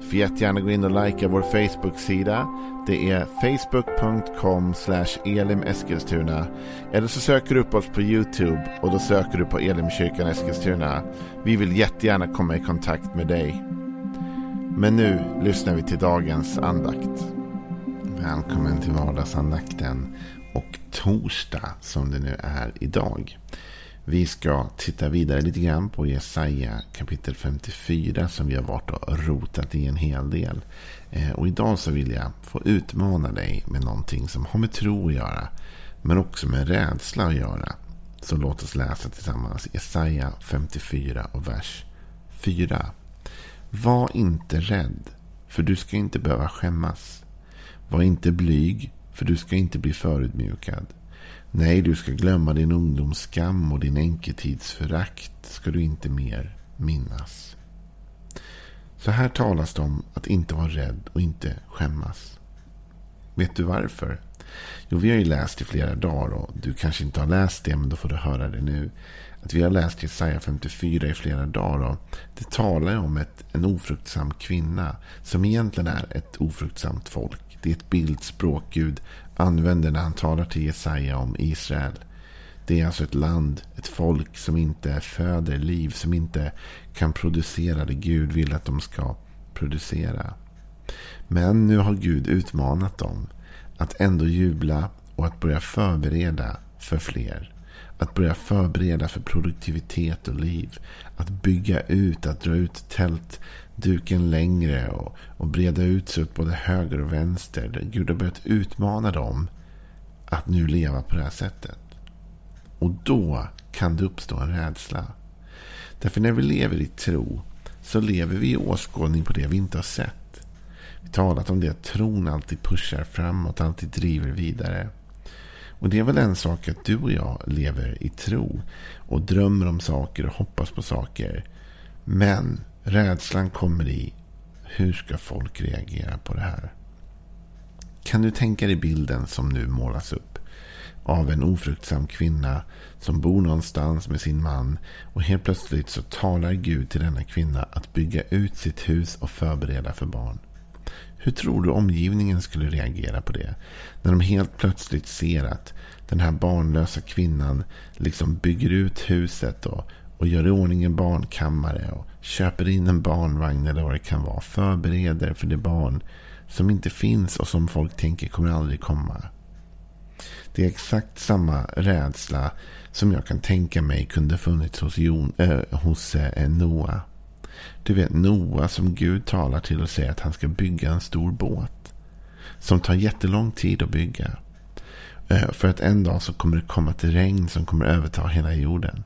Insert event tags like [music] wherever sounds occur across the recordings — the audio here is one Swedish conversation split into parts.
Du får jättegärna gå in och likea vår Facebook-sida. Det är facebook.com elimeskilstuna. Eller så söker du upp oss på YouTube och då söker du på Elimkyrkan Eskilstuna. Vi vill jättegärna komma i kontakt med dig. Men nu lyssnar vi till dagens andakt. Välkommen till vardagsandakten och torsdag som det nu är idag. Vi ska titta vidare lite grann på Jesaja kapitel 54 som vi har varit och rotat i en hel del. Eh, och idag så vill jag få utmana dig med någonting som har med tro att göra. Men också med rädsla att göra. Så låt oss läsa tillsammans Jesaja 54 och vers 4. Var inte rädd, för du ska inte behöva skämmas. Var inte blyg, för du ska inte bli förutmjukad. Nej, du ska glömma din ungdomsskam och din enketidsförakt ska du inte mer minnas. Så här talas det om att inte vara rädd och inte skämmas. Vet du varför? Jo, vi har ju läst i flera dagar och du kanske inte har läst det, men då får du höra det nu. Att vi har läst Jesaja 54 i flera dagar och det talar om ett, en ofruktsam kvinna som egentligen är ett ofruktsamt folk. Det är ett bildspråk Gud använder när han talar till Jesaja om Israel. Det är alltså ett land, ett folk som inte föder liv, som inte kan producera det Gud vill att de ska producera. Men nu har Gud utmanat dem att ändå jubla och att börja förbereda för fler. Att börja förbereda för produktivitet och liv. Att bygga ut, att dra ut tält duken längre och, och breda ut sig åt både höger och vänster. Gud har börjat utmana dem att nu leva på det här sättet. Och då kan det uppstå en rädsla. Därför när vi lever i tro så lever vi i åskådning på det vi inte har sett. Vi talat om det att tron alltid pushar framåt, alltid driver vidare. Och det är väl en sak att du och jag lever i tro och drömmer om saker och hoppas på saker. Men rädslan kommer i hur ska folk reagera på det här? Kan du tänka dig bilden som nu målas upp? Av en ofruktsam kvinna som bor någonstans med sin man. Och helt plötsligt så talar Gud till denna kvinna att bygga ut sitt hus och förbereda för barn. Hur tror du omgivningen skulle reagera på det? När de helt plötsligt ser att den här barnlösa kvinnan liksom bygger ut huset och, och gör i ordning en barnkammare och köper in en barnvagn eller vad det kan vara. Förbereder för det barn som inte finns och som folk tänker kommer aldrig komma. Det är exakt samma rädsla som jag kan tänka mig kunde funnits hos, Jon, äh, hos äh, Noa. Du vet Noa som Gud talar till och säger att han ska bygga en stor båt. Som tar jättelång tid att bygga. Eh, för att en dag så kommer det komma ett regn som kommer överta hela jorden.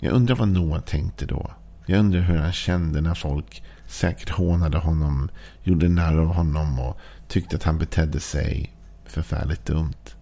Jag undrar vad Noa tänkte då. Jag undrar hur han kände när folk säkert hånade honom, gjorde narr av honom och tyckte att han betedde sig förfärligt dumt.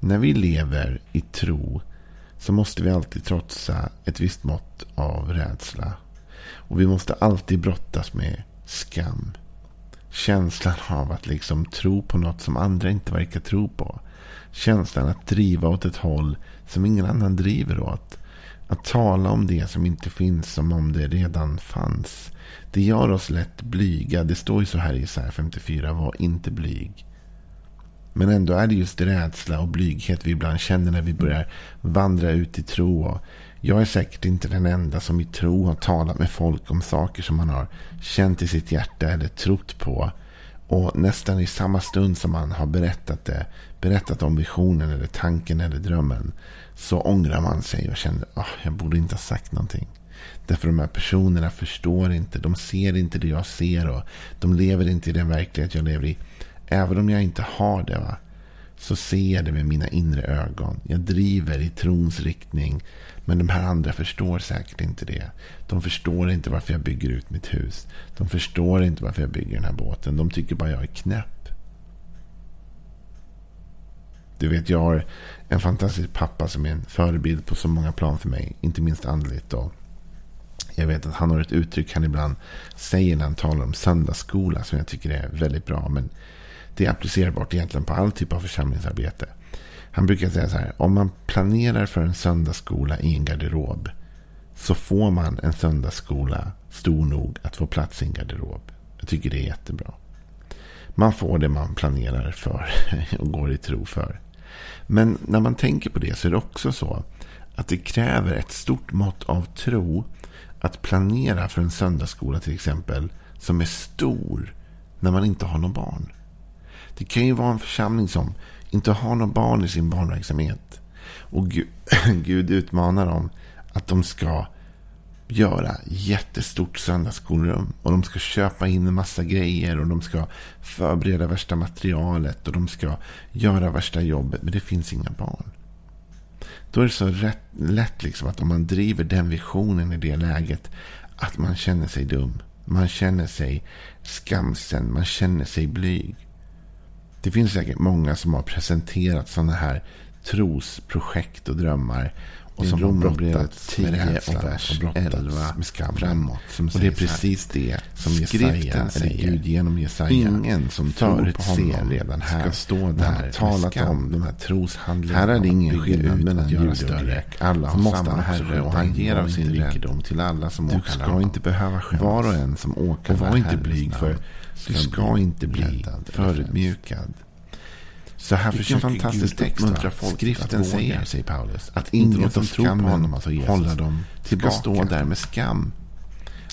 När vi lever i tro så måste vi alltid trotsa ett visst mått av rädsla. Och vi måste alltid brottas med skam. Känslan av att liksom tro på något som andra inte verkar tro på. Känslan att driva åt ett håll som ingen annan driver åt. Att tala om det som inte finns som om det redan fanns. Det gör oss lätt blyga. Det står ju så här i Isaiah 54. Var inte blyg. Men ändå är det just rädsla och blyghet vi ibland känner när vi börjar vandra ut i tro. jag är säkert inte den enda som i tro har talat med folk om saker som man har känt i sitt hjärta eller trott på. Och nästan i samma stund som man har berättat det, berättat om visionen eller tanken eller drömmen, så ångrar man sig och känner att oh, jag borde inte ha sagt någonting. Därför de här personerna förstår inte, de ser inte det jag ser och de lever inte i den verklighet jag lever i. Även om jag inte har det va, så ser jag det med mina inre ögon. Jag driver i trons riktning. Men de här andra förstår säkert inte det. De förstår inte varför jag bygger ut mitt hus. De förstår inte varför jag bygger den här båten. De tycker bara jag är knäpp. Du vet, jag har en fantastisk pappa som är en förebild på så många plan för mig. Inte minst andligt. Och jag vet att han har ett uttryck han ibland säger när han talar om söndagsskola som jag tycker är väldigt bra. Men det är applicerbart egentligen på all typ av församlingsarbete. Han brukar säga så här. Om man planerar för en söndagsskola i en garderob. Så får man en söndagsskola stor nog att få plats i en garderob. Jag tycker det är jättebra. Man får det man planerar för [laughs] och går i tro för. Men när man tänker på det så är det också så att det kräver ett stort mått av tro att planera för en söndagsskola till exempel som är stor när man inte har någon barn. Det kan ju vara en församling som inte har några barn i sin barnverksamhet. Och [laughs] Gud, utmanar dem att de ska göra jättestort söndagsskolrum. Och de ska köpa in en massa grejer. Och de ska förbereda värsta materialet. Och de ska göra värsta jobbet. Men det finns inga barn. Då är det så rätt, lätt liksom att om man driver den visionen i det läget. Att man känner sig dum. Man känner sig skamsen. Man känner sig blyg. Det finns säkert många som har presenterat sådana här trosprojekt och drömmar. Och som har brottats 10 och vers 11 med skam framåt. Och det är precis det som Jesaja. Eller Gud genom Jesaja. Ingen som förutser redan här. Ska stå där har talat om de här troshandlingarna. Här är det ingen skillnad mellan att göra större. Alla har samma herre och han ger av sin rikedom till alla som åkallar Du ska inte behöva skämmas. Var och en som åker var inte blyg för du ska inte bli förödmjukad. Så här försöker fantastisk text uppmuntra folk Skriften säger, säger Paulus, att inte låta skammen på honom, alltså Jesus, hålla dem tillbaka. stå där med skam.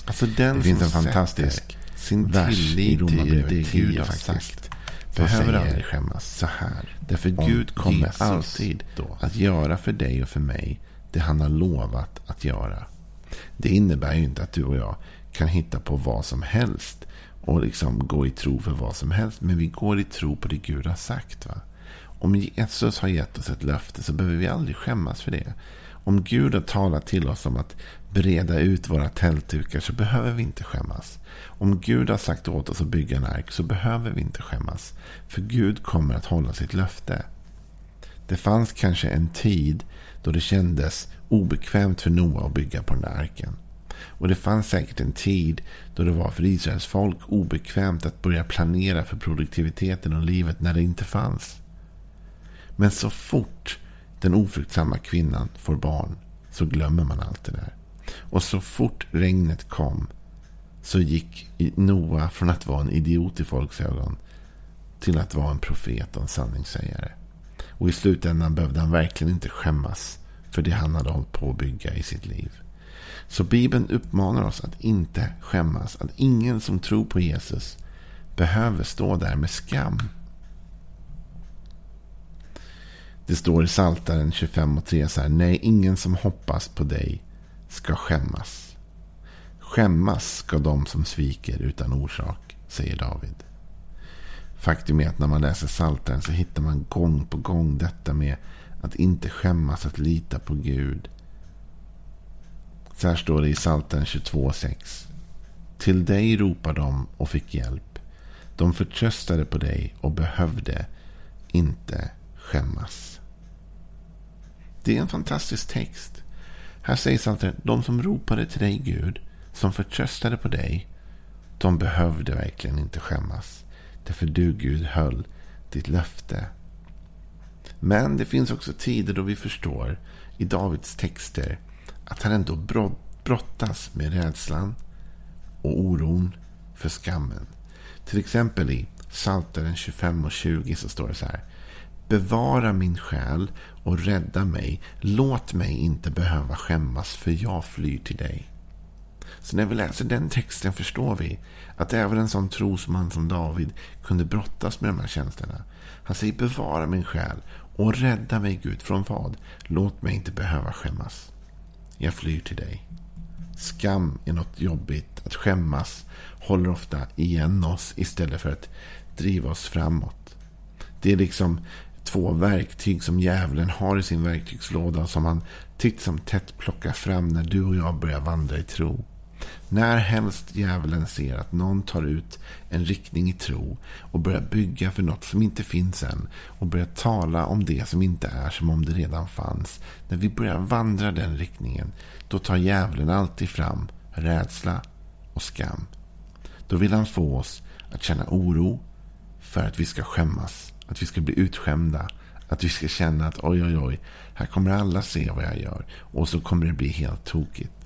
Alltså den det finns en fantastisk sin tillit till det Gud har sagt. Behöver aldrig skämmas så här. Därför Gud kommer Jesus alltid då att göra för dig och för mig det han har lovat att göra. Det innebär ju inte att du och jag kan hitta på vad som helst och liksom gå i tro för vad som helst. Men vi går i tro på det Gud har sagt. Va? Om Jesus har gett oss ett löfte så behöver vi aldrig skämmas för det. Om Gud har talat till oss om att breda ut våra tältdukar så behöver vi inte skämmas. Om Gud har sagt åt oss att bygga en ark så behöver vi inte skämmas. För Gud kommer att hålla sitt löfte. Det fanns kanske en tid då det kändes obekvämt för Noa att bygga på den där arken. Och det fanns säkert en tid då det var för Israels folk obekvämt att börja planera för produktiviteten och livet när det inte fanns. Men så fort den ofruktsamma kvinnan får barn så glömmer man allt det där. Och så fort regnet kom så gick Noa från att vara en idiot i folks ögon till att vara en profet och en sanningssägare. Och i slutändan behövde han verkligen inte skämmas för det han hade hållit på att bygga i sitt liv. Så Bibeln uppmanar oss att inte skämmas. Att ingen som tror på Jesus behöver stå där med skam. Det står i Saltaren 25 och 3 så här. Nej, ingen som hoppas på dig ska skämmas. Skämmas ska de som sviker utan orsak, säger David. Faktum är att när man läser Saltaren så hittar man gång på gång detta med att inte skämmas, att lita på Gud. Så här står det i Psaltaren 22.6. Till dig ropar de och fick hjälp. De förtröstade på dig och behövde inte skämmas. Det är en fantastisk text. Här sägs alltid de som ropade till dig Gud, som förtröstade på dig, de behövde verkligen inte skämmas. Därför du Gud höll ditt löfte. Men det finns också tider då vi förstår i Davids texter att han ändå brottas med rädslan och oron för skammen. Till exempel i Psaltaren 25 och 20 så står det så här. Bevara min själ och rädda mig. Låt mig inte behöva skämmas för jag flyr till dig. Så när vi läser den texten förstår vi att även en sån trosman som David kunde brottas med de här känslorna. Han säger bevara min själ och rädda mig Gud från vad? Låt mig inte behöva skämmas. Jag flyr till dig. Skam är något jobbigt. Att skämmas håller ofta igen oss istället för att driva oss framåt. Det är liksom två verktyg som djävulen har i sin verktygslåda som han titt som tätt plockar fram när du och jag börjar vandra i tro. När helst djävulen ser att någon tar ut en riktning i tro och börjar bygga för något som inte finns än och börjar tala om det som inte är som om det redan fanns. När vi börjar vandra den riktningen, då tar djävulen alltid fram rädsla och skam. Då vill han få oss att känna oro för att vi ska skämmas, att vi ska bli utskämda, att vi ska känna att oj, oj, oj, här kommer alla se vad jag gör och så kommer det bli helt tokigt.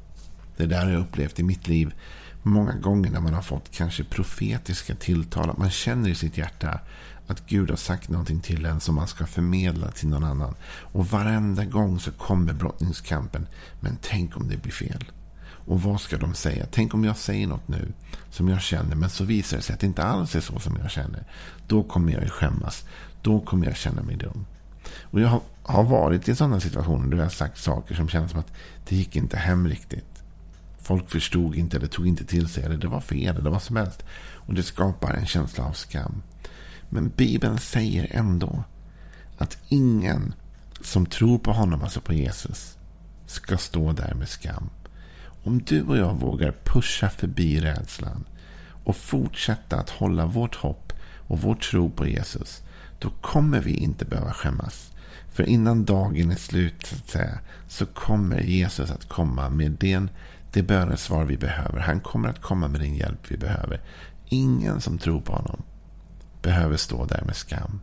Det där har jag upplevt i mitt liv många gånger när man har fått kanske profetiska tilltal. Att man känner i sitt hjärta att Gud har sagt någonting till en som man ska förmedla till någon annan. Och varenda gång så kommer brottningskampen. Men tänk om det blir fel. Och vad ska de säga? Tänk om jag säger något nu som jag känner men så visar det sig att det inte alls är så som jag känner. Då kommer jag ju skämmas. Då kommer jag känna mig dum. Och jag har varit i sådana situationer där jag har sagt saker som känns som att det gick inte hem riktigt. Folk förstod inte eller tog inte till sig eller det var fel eller vad som helst. Och det skapar en känsla av skam. Men Bibeln säger ändå att ingen som tror på honom, alltså på Jesus, ska stå där med skam. Om du och jag vågar pusha förbi rädslan och fortsätta att hålla vårt hopp och vår tro på Jesus, då kommer vi inte behöva skämmas. För innan dagen är slut så, att säga, så kommer Jesus att komma med den det bönesvar vi behöver. Han kommer att komma med den hjälp vi behöver. Ingen som tror på honom behöver stå där med skam.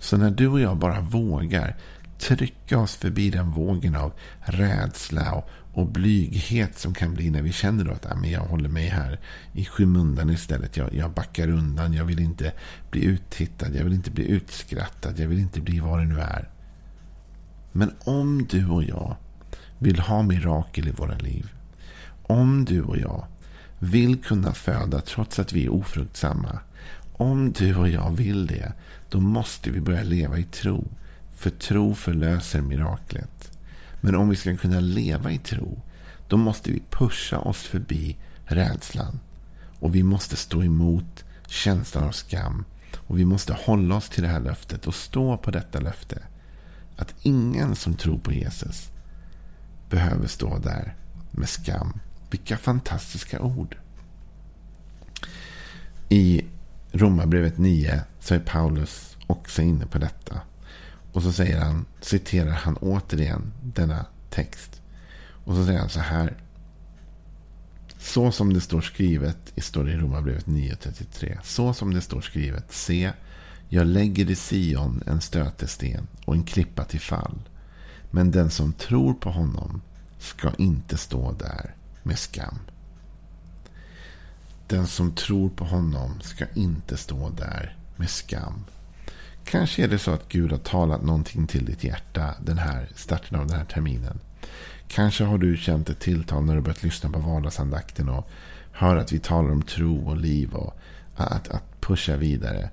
Så när du och jag bara vågar trycka oss förbi den vågen av rädsla och, och blyghet som kan bli när vi känner då att ah, jag håller mig här i skymundan istället. Jag, jag backar undan. Jag vill inte bli uttittad. Jag vill inte bli utskrattad. Jag vill inte bli vad det nu är. Men om du och jag vill ha mirakel i våra liv. Om du och jag vill kunna föda trots att vi är ofruktsamma. Om du och jag vill det, då måste vi börja leva i tro. För tro förlöser miraklet. Men om vi ska kunna leva i tro, då måste vi pusha oss förbi rädslan. Och vi måste stå emot känslan av skam. Och vi måste hålla oss till det här löftet och stå på detta löfte. Att ingen som tror på Jesus behöver stå där med skam vilka fantastiska ord. I Romarbrevet 9 så är Paulus också inne på detta. Och så säger han, citerar han återigen denna text. Och så säger han så här. Så som det står skrivet, står det i Romarbrevet 9.33. Så som det står skrivet, se, jag lägger i Sion en stötesten och en klippa till fall. Men den som tror på honom ska inte stå där med skam. Den som tror på honom ska inte stå där med skam. Kanske är det så att Gud har talat någonting till ditt hjärta den här starten av den här terminen. Kanske har du känt ett tilltal när du börjat lyssna på vardagsandakten och hör att vi talar om tro och liv och att, att pusha vidare.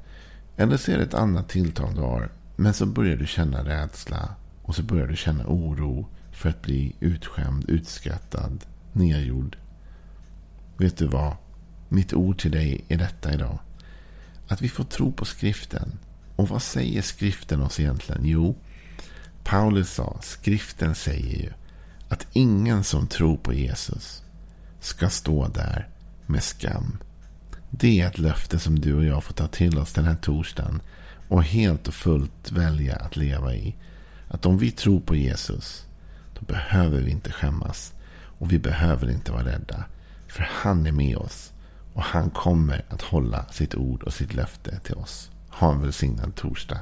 Eller så är det ett annat tilltal du har. Men så börjar du känna rädsla och så börjar du känna oro för att bli utskämd, utskrattad, nedgjord. Vet du vad? Mitt ord till dig är detta idag. Att vi får tro på skriften. Och vad säger skriften oss egentligen? Jo, Paulus sa, skriften säger ju att ingen som tror på Jesus ska stå där med skam. Det är ett löfte som du och jag får ta till oss den här torsdagen och helt och fullt välja att leva i. Att om vi tror på Jesus, då behöver vi inte skämmas. Och vi behöver inte vara rädda. För han är med oss. Och han kommer att hålla sitt ord och sitt löfte till oss. Ha en välsignad torsdag.